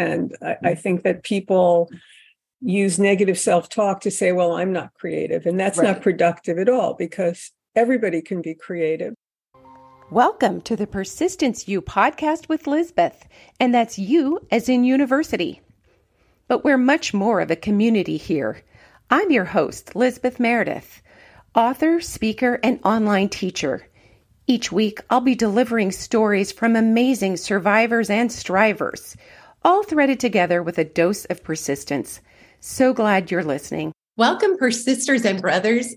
And I, I mm-hmm. think that people use negative self talk to say, well, I'm not creative. And that's right. not productive at all because everybody can be creative. Welcome to the Persistence You podcast with Lizbeth, and that's you as in university. But we're much more of a community here. I'm your host, Lizbeth Meredith, author, speaker, and online teacher. Each week, I'll be delivering stories from amazing survivors and strivers, all threaded together with a dose of persistence. So glad you're listening. Welcome, persisters and brothers.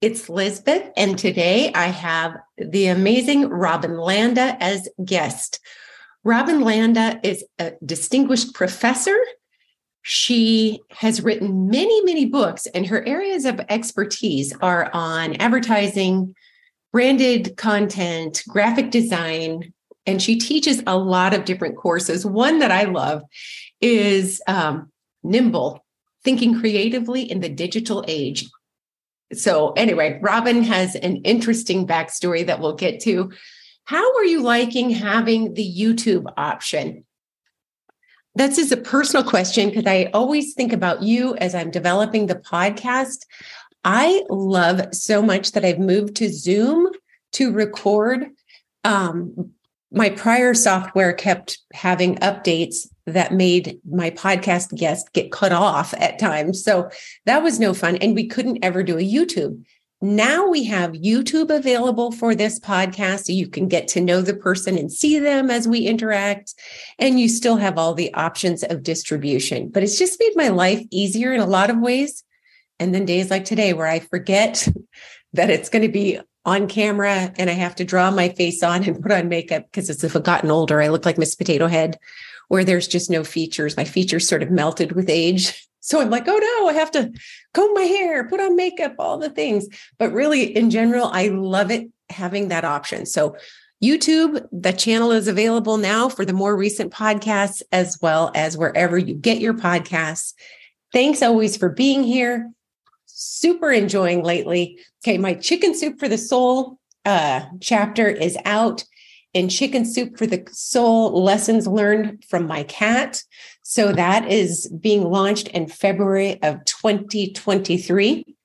It's Lizbeth, and today I have the amazing Robin Landa as guest. Robin Landa is a distinguished professor. She has written many, many books, and her areas of expertise are on advertising, branded content, graphic design, and she teaches a lot of different courses. One that I love is um, Nimble, Thinking Creatively in the Digital Age. So, anyway, Robin has an interesting backstory that we'll get to. How are you liking having the YouTube option? That's just a personal question because I always think about you as I'm developing the podcast. I love so much that I've moved to Zoom to record. Um, my prior software kept having updates that made my podcast guest get cut off at times. So that was no fun. And we couldn't ever do a YouTube. Now we have YouTube available for this podcast. So you can get to know the person and see them as we interact. And you still have all the options of distribution. But it's just made my life easier in a lot of ways and then days like today, where I forget that it's going to be on camera and I have to draw my face on and put on makeup because as if I've gotten older, I look like Miss Potato Head, where there's just no features. My features sort of melted with age. So I'm like, oh no, I have to comb my hair, put on makeup, all the things. But really, in general, I love it having that option. So YouTube, the channel is available now for the more recent podcasts, as well as wherever you get your podcasts. Thanks always for being here super enjoying lately. Okay, my chicken soup for the soul uh, chapter is out in chicken soup for the soul lessons learned from my cat. So that is being launched in February of 2023.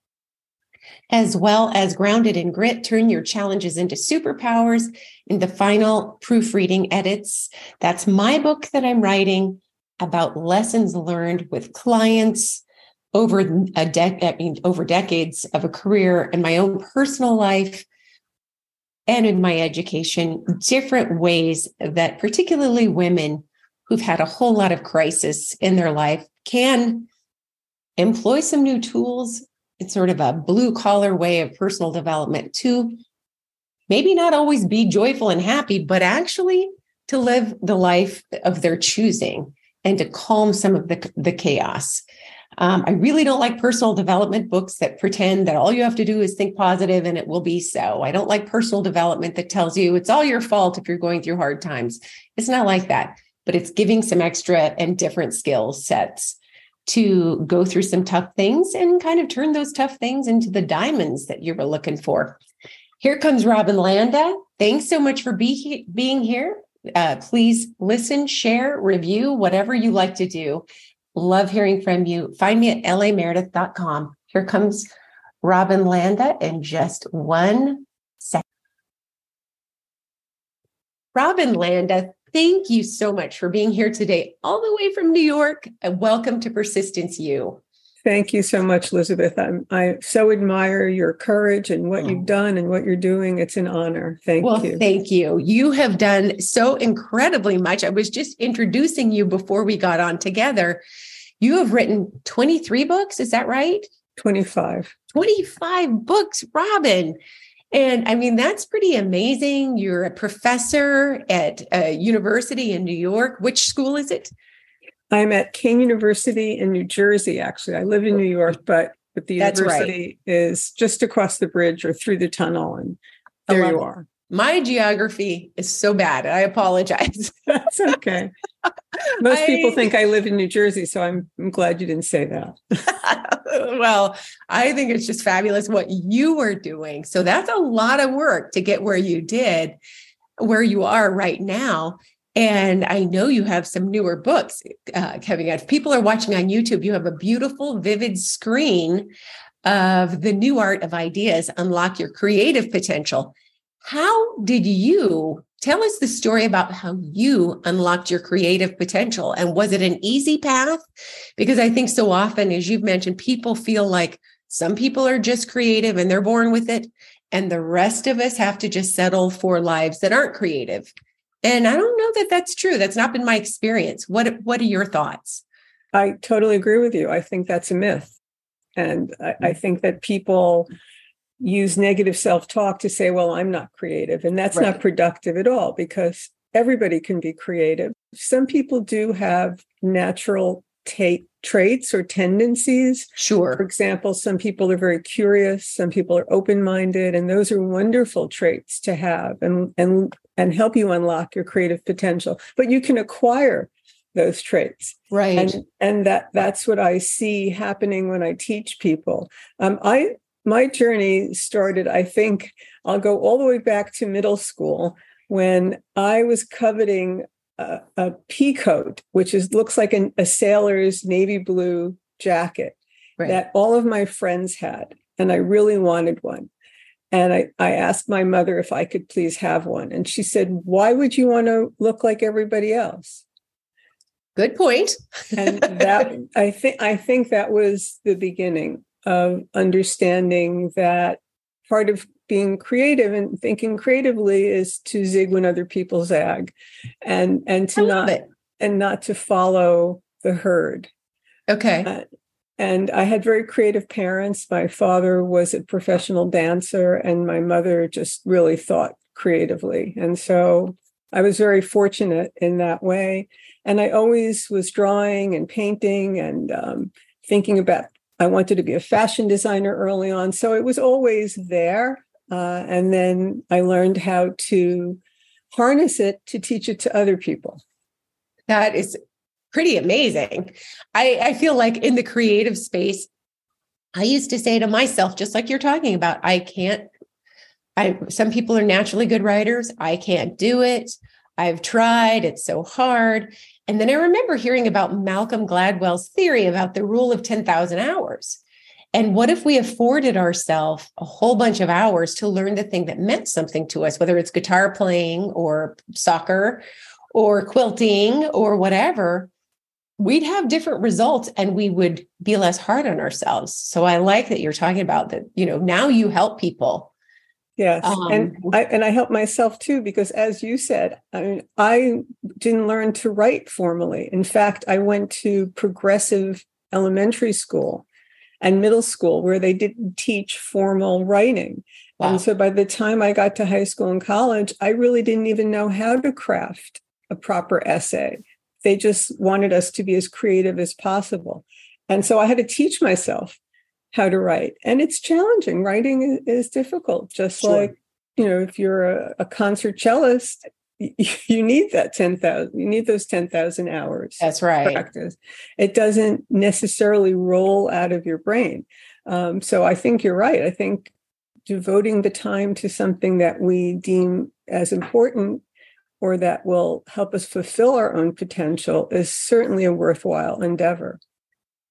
As well as grounded in grit, turn your challenges into superpowers in the final proofreading edits. That's my book that I'm writing about lessons learned with clients, over a decade, I mean, over decades of a career in my own personal life and in my education, different ways that particularly women who've had a whole lot of crisis in their life can employ some new tools. It's sort of a blue collar way of personal development to maybe not always be joyful and happy, but actually to live the life of their choosing and to calm some of the, the chaos. Um, I really don't like personal development books that pretend that all you have to do is think positive and it will be so. I don't like personal development that tells you it's all your fault if you're going through hard times. It's not like that, but it's giving some extra and different skill sets to go through some tough things and kind of turn those tough things into the diamonds that you were looking for. Here comes Robin Landa. Thanks so much for be, being here. Uh, please listen, share, review, whatever you like to do. Love hearing from you. Find me at lameredith.com. Here comes Robin Landa in just one second. Robin Landa, thank you so much for being here today, all the way from New York. Welcome to Persistence You. Thank you so much, Elizabeth. I'm, I so admire your courage and what you've oh. done and what you're doing. It's an honor. Thank well, you. Thank you. You have done so incredibly much. I was just introducing you before we got on together. You have written 23 books. Is that right? 25. 25 books, Robin. And I mean, that's pretty amazing. You're a professor at a university in New York. Which school is it? I'm at Kean University in New Jersey, actually. I live in New York, oh. but, but the that's university right. is just across the bridge or through the tunnel. And there you are. It. My geography is so bad. I apologize. That's okay. Most I, people think I live in New Jersey, so I'm, I'm glad you didn't say that. well, I think it's just fabulous what you were doing. So that's a lot of work to get where you did, where you are right now. And I know you have some newer books uh, coming out. If people are watching on YouTube, you have a beautiful, vivid screen of the new art of ideas, unlock your creative potential. How did you tell us the story about how you unlocked your creative potential? And was it an easy path? Because I think so often, as you've mentioned, people feel like some people are just creative and they're born with it. And the rest of us have to just settle for lives that aren't creative. And I don't know that that's true. That's not been my experience. What What are your thoughts? I totally agree with you. I think that's a myth, and I, I mm. think that people use negative self talk to say, "Well, I'm not creative," and that's right. not productive at all because everybody can be creative. Some people do have natural take traits or tendencies. Sure. For example, some people are very curious, some people are open-minded, and those are wonderful traits to have and and and help you unlock your creative potential. But you can acquire those traits. Right. And and that that's what I see happening when I teach people. Um, I my journey started, I think I'll go all the way back to middle school when I was coveting a, a pea coat, which is looks like an, a sailor's navy blue jacket right. that all of my friends had, and I really wanted one. And I, I asked my mother if I could please have one. And she said, Why would you want to look like everybody else? Good point. and that I think I think that was the beginning of understanding that part of being creative and thinking creatively is to zig when other people zag and and to not it. and not to follow the herd okay uh, and i had very creative parents my father was a professional dancer and my mother just really thought creatively and so i was very fortunate in that way and i always was drawing and painting and um, thinking about I wanted to be a fashion designer early on. So it was always there. Uh, and then I learned how to harness it to teach it to other people. That is pretty amazing. I, I feel like in the creative space, I used to say to myself, just like you're talking about, I can't. I some people are naturally good writers. I can't do it. I've tried, it's so hard. And then I remember hearing about Malcolm Gladwell's theory about the rule of 10,000 hours. And what if we afforded ourselves a whole bunch of hours to learn the thing that meant something to us, whether it's guitar playing or soccer or quilting or whatever? We'd have different results and we would be less hard on ourselves. So I like that you're talking about that, you know, now you help people Yes, um, and I and I help myself too because, as you said, I mean, I didn't learn to write formally. In fact, I went to progressive elementary school and middle school where they didn't teach formal writing. Wow. And so by the time I got to high school and college, I really didn't even know how to craft a proper essay. They just wanted us to be as creative as possible. And so I had to teach myself how to write. And it's challenging. Writing is, difficult, just sure. like, you know, if you're a, a concert cellist, you need that 10,000 you need those 10,000 hours that's right. practice. It doesn't necessarily roll out of your brain. Um, so i think you're right. I think devoting the time to something that we deem as important or that will help us fulfill our own potential is certainly a worthwhile endeavor.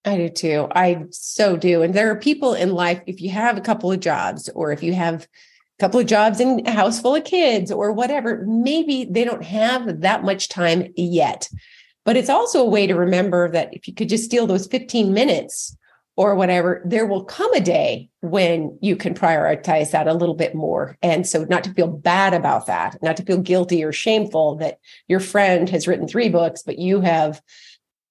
I do too. I so do. And there are people in life, if you have a couple of jobs or if you have couple of jobs in a house full of kids or whatever, maybe they don't have that much time yet. But it's also a way to remember that if you could just steal those 15 minutes or whatever, there will come a day when you can prioritize that a little bit more. And so, not to feel bad about that, not to feel guilty or shameful that your friend has written three books, but you have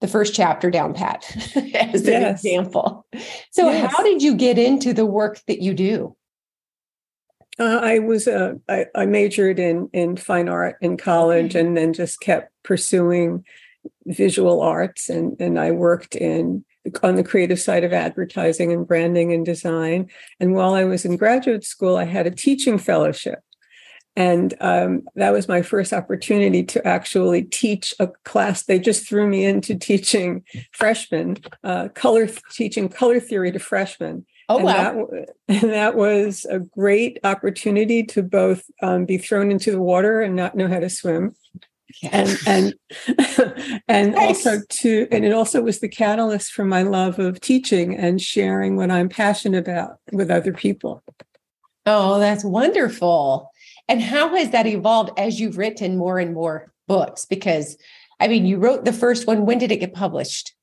the first chapter down pat as an example. So, yes. how did you get into the work that you do? Uh, I was uh, I, I, majored in in fine art in college, and then just kept pursuing visual arts, and and I worked in on the creative side of advertising and branding and design. And while I was in graduate school, I had a teaching fellowship and um, that was my first opportunity to actually teach a class. They just threw me into teaching freshmen, uh, color teaching color theory to freshmen. Oh and wow! That, and that was a great opportunity to both um, be thrown into the water and not know how to swim, and and and nice. also to and it also was the catalyst for my love of teaching and sharing what I'm passionate about with other people. Oh, that's wonderful. And how has that evolved as you've written more and more books? Because I mean, you wrote the first one. When did it get published?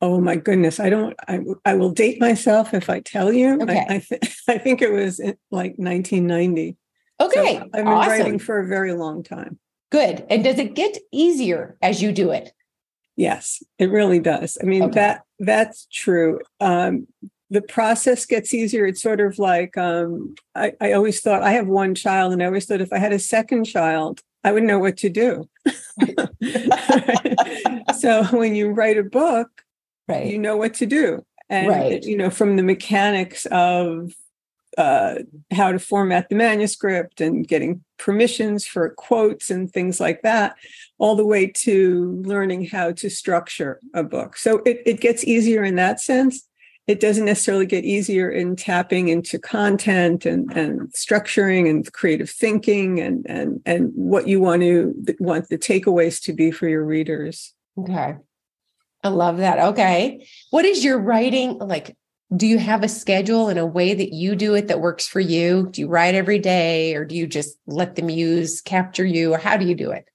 Oh my goodness. I don't, I, I will date myself if I tell you. Okay. I, I, th- I think it was like 1990. Okay. So I've been awesome. writing for a very long time. Good. And does it get easier as you do it? Yes, it really does. I mean, okay. that that's true. Um, the process gets easier. It's sort of like um, I, I always thought I have one child, and I always thought if I had a second child, I would know what to do. so when you write a book, right. you know what to do. And right. you know, from the mechanics of uh, how to format the manuscript and getting permissions for quotes and things like that, all the way to learning how to structure a book. So it, it gets easier in that sense it doesn't necessarily get easier in tapping into content and, and structuring and creative thinking and, and, and what you want to want the takeaways to be for your readers. Okay. I love that. Okay. What is your writing like? Do you have a schedule and a way that you do it that works for you? Do you write every day or do you just let the muse capture you or how do you do it?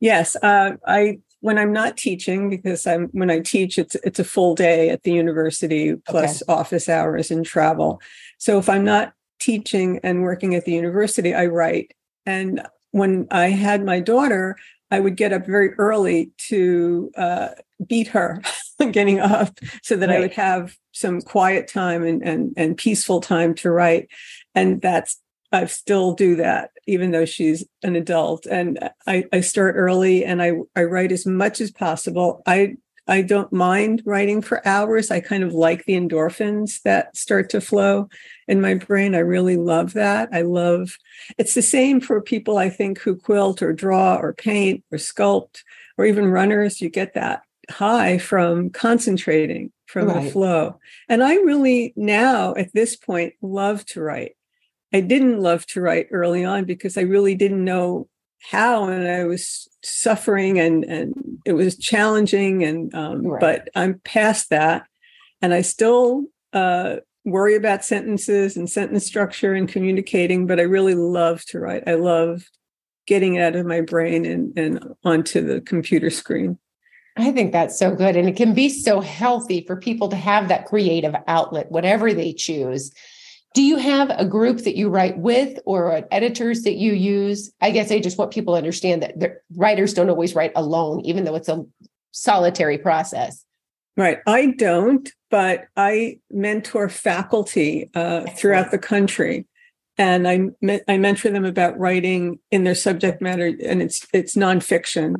Yes, uh, I when I'm not teaching, because I'm when I teach, it's it's a full day at the university plus okay. office hours and travel. So if I'm not teaching and working at the university, I write. And when I had my daughter, I would get up very early to uh, beat her getting up so that right. I would have some quiet time and, and and peaceful time to write. And that's I still do that, even though she's an adult. And I, I start early and I, I write as much as possible. I I don't mind writing for hours. I kind of like the endorphins that start to flow in my brain. I really love that. I love it's the same for people I think who quilt or draw or paint or sculpt or even runners. You get that high from concentrating from right. the flow. And I really now at this point love to write. I didn't love to write early on because I really didn't know how and I was suffering and and it was challenging and um, right. but I'm past that and I still uh, worry about sentences and sentence structure and communicating but I really love to write I love getting it out of my brain and and onto the computer screen I think that's so good and it can be so healthy for people to have that creative outlet whatever they choose do you have a group that you write with or editors that you use? I guess I just want people to understand that writers don't always write alone, even though it's a solitary process. Right. I don't, but I mentor faculty uh, throughout the country. And I, I mentor them about writing in their subject matter, and it's it's nonfiction.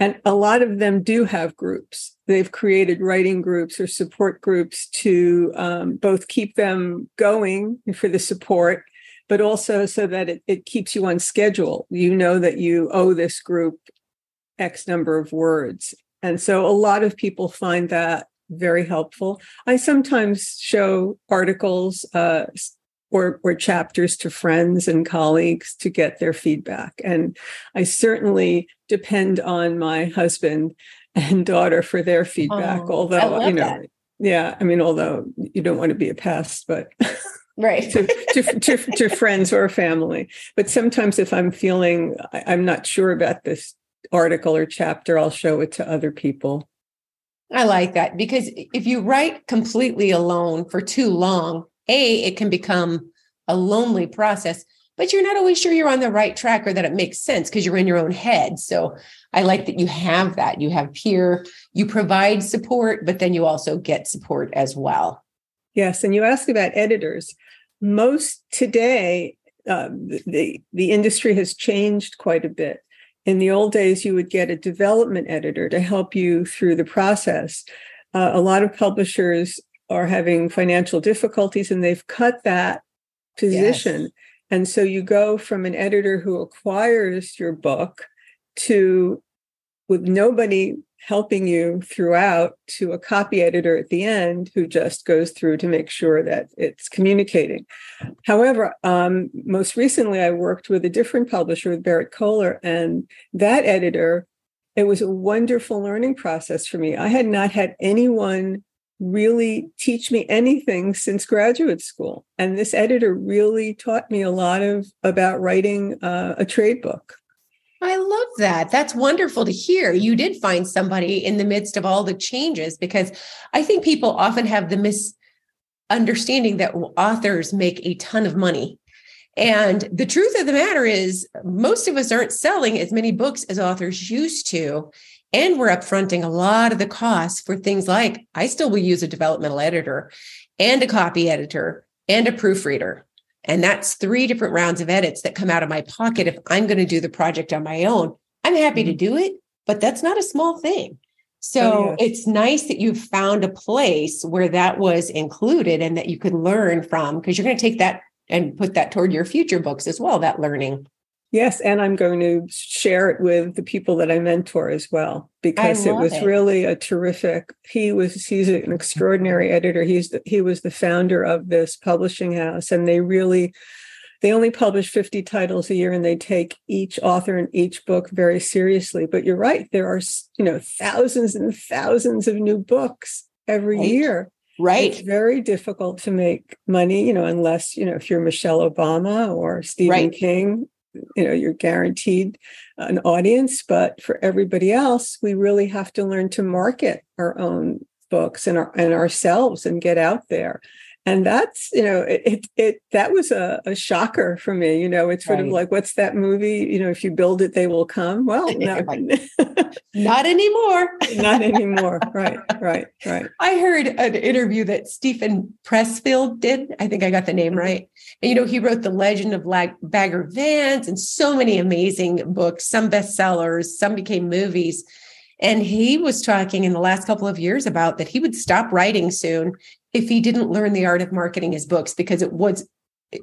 And a lot of them do have groups. They've created writing groups or support groups to um, both keep them going for the support, but also so that it, it keeps you on schedule. You know that you owe this group X number of words. And so a lot of people find that very helpful. I sometimes show articles, uh, or, or chapters to friends and colleagues to get their feedback. And I certainly depend on my husband and daughter for their feedback. Oh, although, you know, that. yeah, I mean, although you don't want to be a pest, but right to, to, to, to, friends or family. But sometimes if I'm feeling I'm not sure about this article or chapter, I'll show it to other people. I like that because if you write completely alone for too long, a, it can become a lonely process, but you're not always sure you're on the right track or that it makes sense because you're in your own head. So I like that you have that. You have peer, you provide support, but then you also get support as well. Yes. And you ask about editors. Most today, uh, the, the industry has changed quite a bit. In the old days, you would get a development editor to help you through the process. Uh, a lot of publishers are having financial difficulties and they've cut that position. Yes. And so you go from an editor who acquires your book to with nobody helping you throughout to a copy editor at the end who just goes through to make sure that it's communicating. However, um, most recently I worked with a different publisher, with Berrett Koehler, and that editor it was a wonderful learning process for me. I had not had anyone really teach me anything since graduate school. And this editor really taught me a lot of about writing uh, a trade book. I love that. That's wonderful to hear. You did find somebody in the midst of all the changes because I think people often have the misunderstanding that authors make a ton of money. And the truth of the matter is, most of us aren't selling as many books as authors used to. And we're upfronting a lot of the costs for things like I still will use a developmental editor and a copy editor and a proofreader. And that's three different rounds of edits that come out of my pocket if I'm going to do the project on my own. I'm happy to mm-hmm. do it, but that's not a small thing. So oh, it's nice that you've found a place where that was included and that you could learn from because you're going to take that and put that toward your future books as well, that learning. Yes, and I'm going to share it with the people that I mentor as well because it was it. really a terrific. He was he's an extraordinary editor. He's the, he was the founder of this publishing house, and they really they only publish 50 titles a year, and they take each author and each book very seriously. But you're right, there are you know thousands and thousands of new books every right. year. Right. It's very difficult to make money, you know, unless, you know, if you're Michelle Obama or Stephen right. King you know you're guaranteed an audience but for everybody else we really have to learn to market our own books and our and ourselves and get out there and that's you know it it, it that was a, a, shocker for me you know it's sort right. of like what's that movie? You know if you build it they will come. Well not, not anymore. Not anymore. Right right right. I heard an interview that steven pressfield did. I think i got the name mm-hmm. right. And you know he wrote the legend of Lag- bagger vance and so many amazing books some bestsellers some became movies and he was talking in the last couple of years about that he would stop writing soon if he didn't learn the art of marketing his books because it was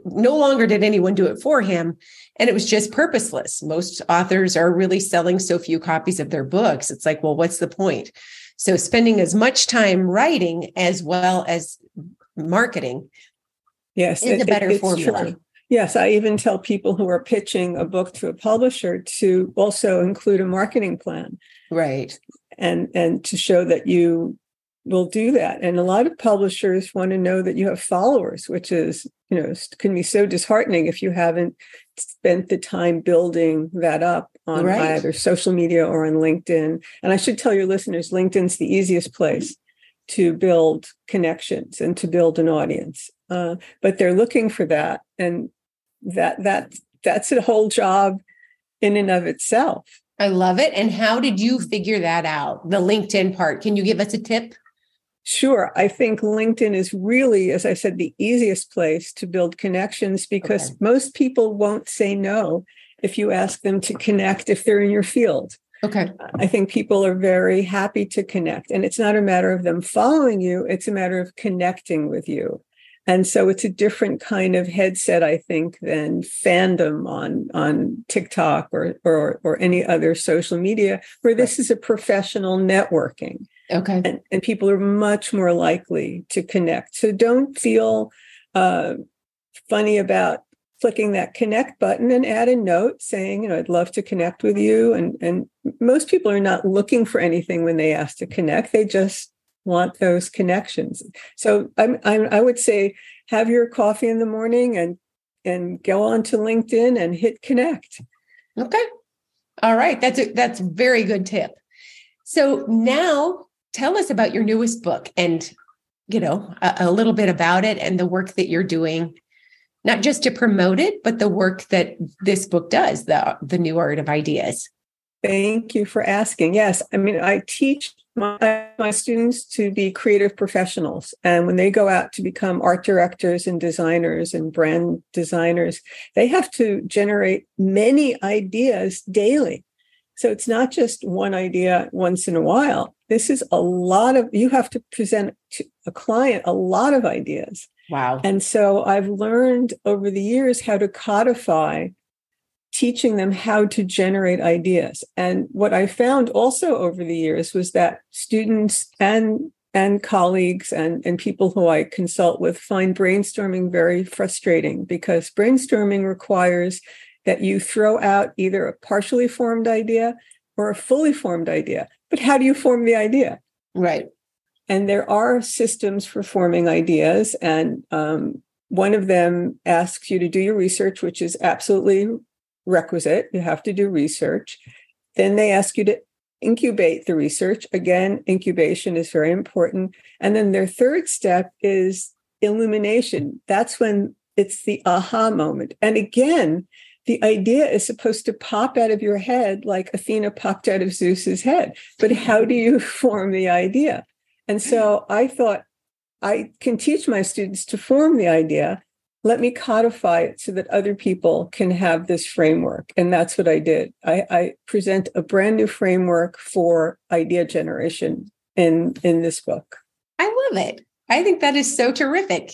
no longer did anyone do it for him. And it was just purposeless. Most authors are really selling so few copies of their books. It's like well what's the point? So spending as much time writing as well as marketing yes is it, a better formula. true. Yes i even tell people who are pitching a book to a publisher to also include a marketing plan right and and to show that you will do that. And a lot of publishers want to know that you have followers, which is, you know, can be so disheartening if you haven't spent the time building that up on right. either social media or on LinkedIn. And I should tell your listeners, LinkedIn's the easiest place to build connections and to build an audience. Uh, but they're looking for that, and that that that's a whole job in and of itself. I love it. And how did you figure that out? The LinkedIn part. Can you give us a tip? Sure. I think LinkedIn is really, as I said, the easiest place to build connections because okay. most people won't say no if you ask them to connect if they're in your field. Okay. I think people are very happy to connect. And it's not a matter of them following you, it's a matter of connecting with you. And so it's a different kind of headset, I think, than fandom on, on TikTok or, or, or any other social media, where this is a professional networking. Okay. And, and people are much more likely to connect. So don't feel uh, funny about clicking that connect button and add a note saying, you know, I'd love to connect with you. And, and most people are not looking for anything when they ask to connect. They just want those connections. So I'm, I'm, I would say have your coffee in the morning and and go on to LinkedIn and hit connect. Okay. All right. That's a that's a very good tip. So now tell us about your newest book and you know a, a, little bit about it and the work that you're doing not just to promote it but the work that this book does the the new art of ideas thank you for asking yes i mean i teach my, my students to be creative professionals and when they go out to become art directors and designers and brand designers they have to generate many ideas daily so it's not just one idea once in a while. This is a lot of, you have to present to a client a lot of ideas. Wow. And so I've learned over the years how to codify teaching them how to generate ideas. And what I found also over the years was that students and and colleagues and, and people who I consult with find brainstorming very frustrating because brainstorming requires that you throw out either a partially formed idea or a fully formed idea. But how do you form the idea? Right. And there are systems for forming ideas. And um, one of them asks you to do your research, which is absolutely requisite. You have to do research. Then they ask you to incubate the research. Again, incubation is very important. And then their third step is illumination. That's when it's the aha moment. And again, the idea is supposed to pop out of your head like Athena popped out of Zeus's head. But how do you form the idea? And so I thought I can teach my students to form the idea. Let me codify it so that other people can have this framework. And that's what I did. I, I present a brand new framework for idea generation in, in this book. I love it. I think that is so terrific.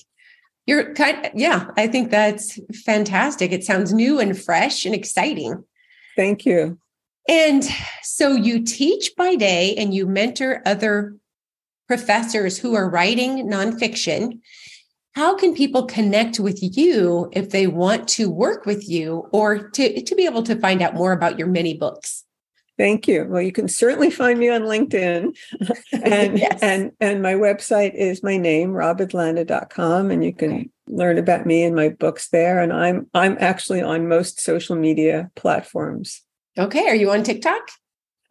You're kind yeah, I think that's fantastic. It sounds new and fresh and exciting. Thank you. And so you teach by day and you mentor other professors who are writing nonfiction. How can people connect with you if they want to work with you or to, to be able to find out more about your many books? Thank you. Well, you can certainly find me on LinkedIn. and yes. and and my website is my name, robinlanda.com, and you can okay. learn about me and my books there. And I'm I'm actually on most social media platforms. Okay. Are you on TikTok?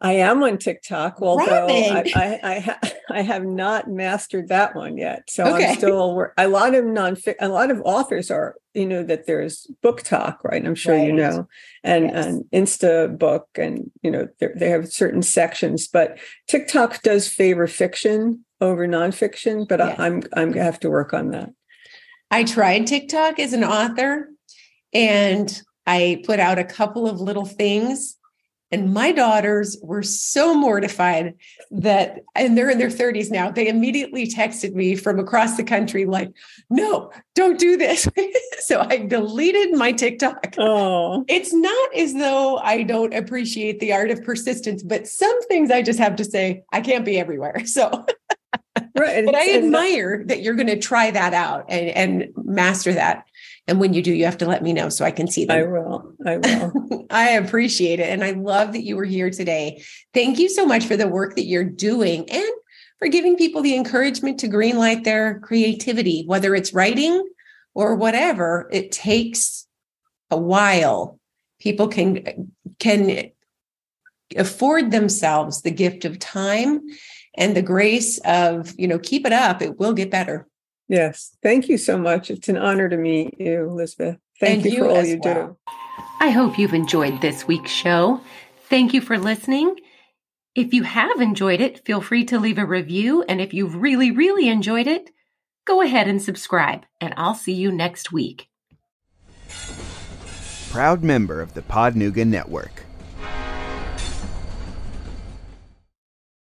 I am on TikTok, although I, I, I, ha- I, have not mastered that one yet. So okay. I'm still a lot of non a lot of authors are you know that there's BookTok, right? I'm sure right. you know, and yes. and Insta Book, and you know they have certain sections. But TikTok does favor fiction over nonfiction, but yes. I, I'm I'm gonna have to work on that. I tried TikTok as an author, and I put out a couple of little things and my daughters were so mortified that, and they're in their 30s now, they immediately texted me from across the country, like, no, don't do this. so I deleted my TikTok. Oh. It's not as though I don't appreciate the art of persistence, but some things I just have to say, I can't be everywhere. So. right. but I admire that you're going to try that out and, and master that. And when you do, you have to let me know so I can see them. I will. I will. I appreciate it. And I love that you were here today. Thank you so much for the work that you're doing and for giving people the encouragement to greenlight their creativity, whether it's writing or whatever. It takes a while. People can can afford themselves the gift of time and the grace of, you know, keep it up. It will get better. Yes. Thank you so much. It's an honor to meet you, Elizabeth. Thank you, you, for all you well. do. I hope you've enjoyed this week's show. Thank you for listening. If you have enjoyed it, feel free to leave a review. And if you've really, really enjoyed it, go ahead and subscribe. And I'll see you next week. Proud member of the Podnuga Network.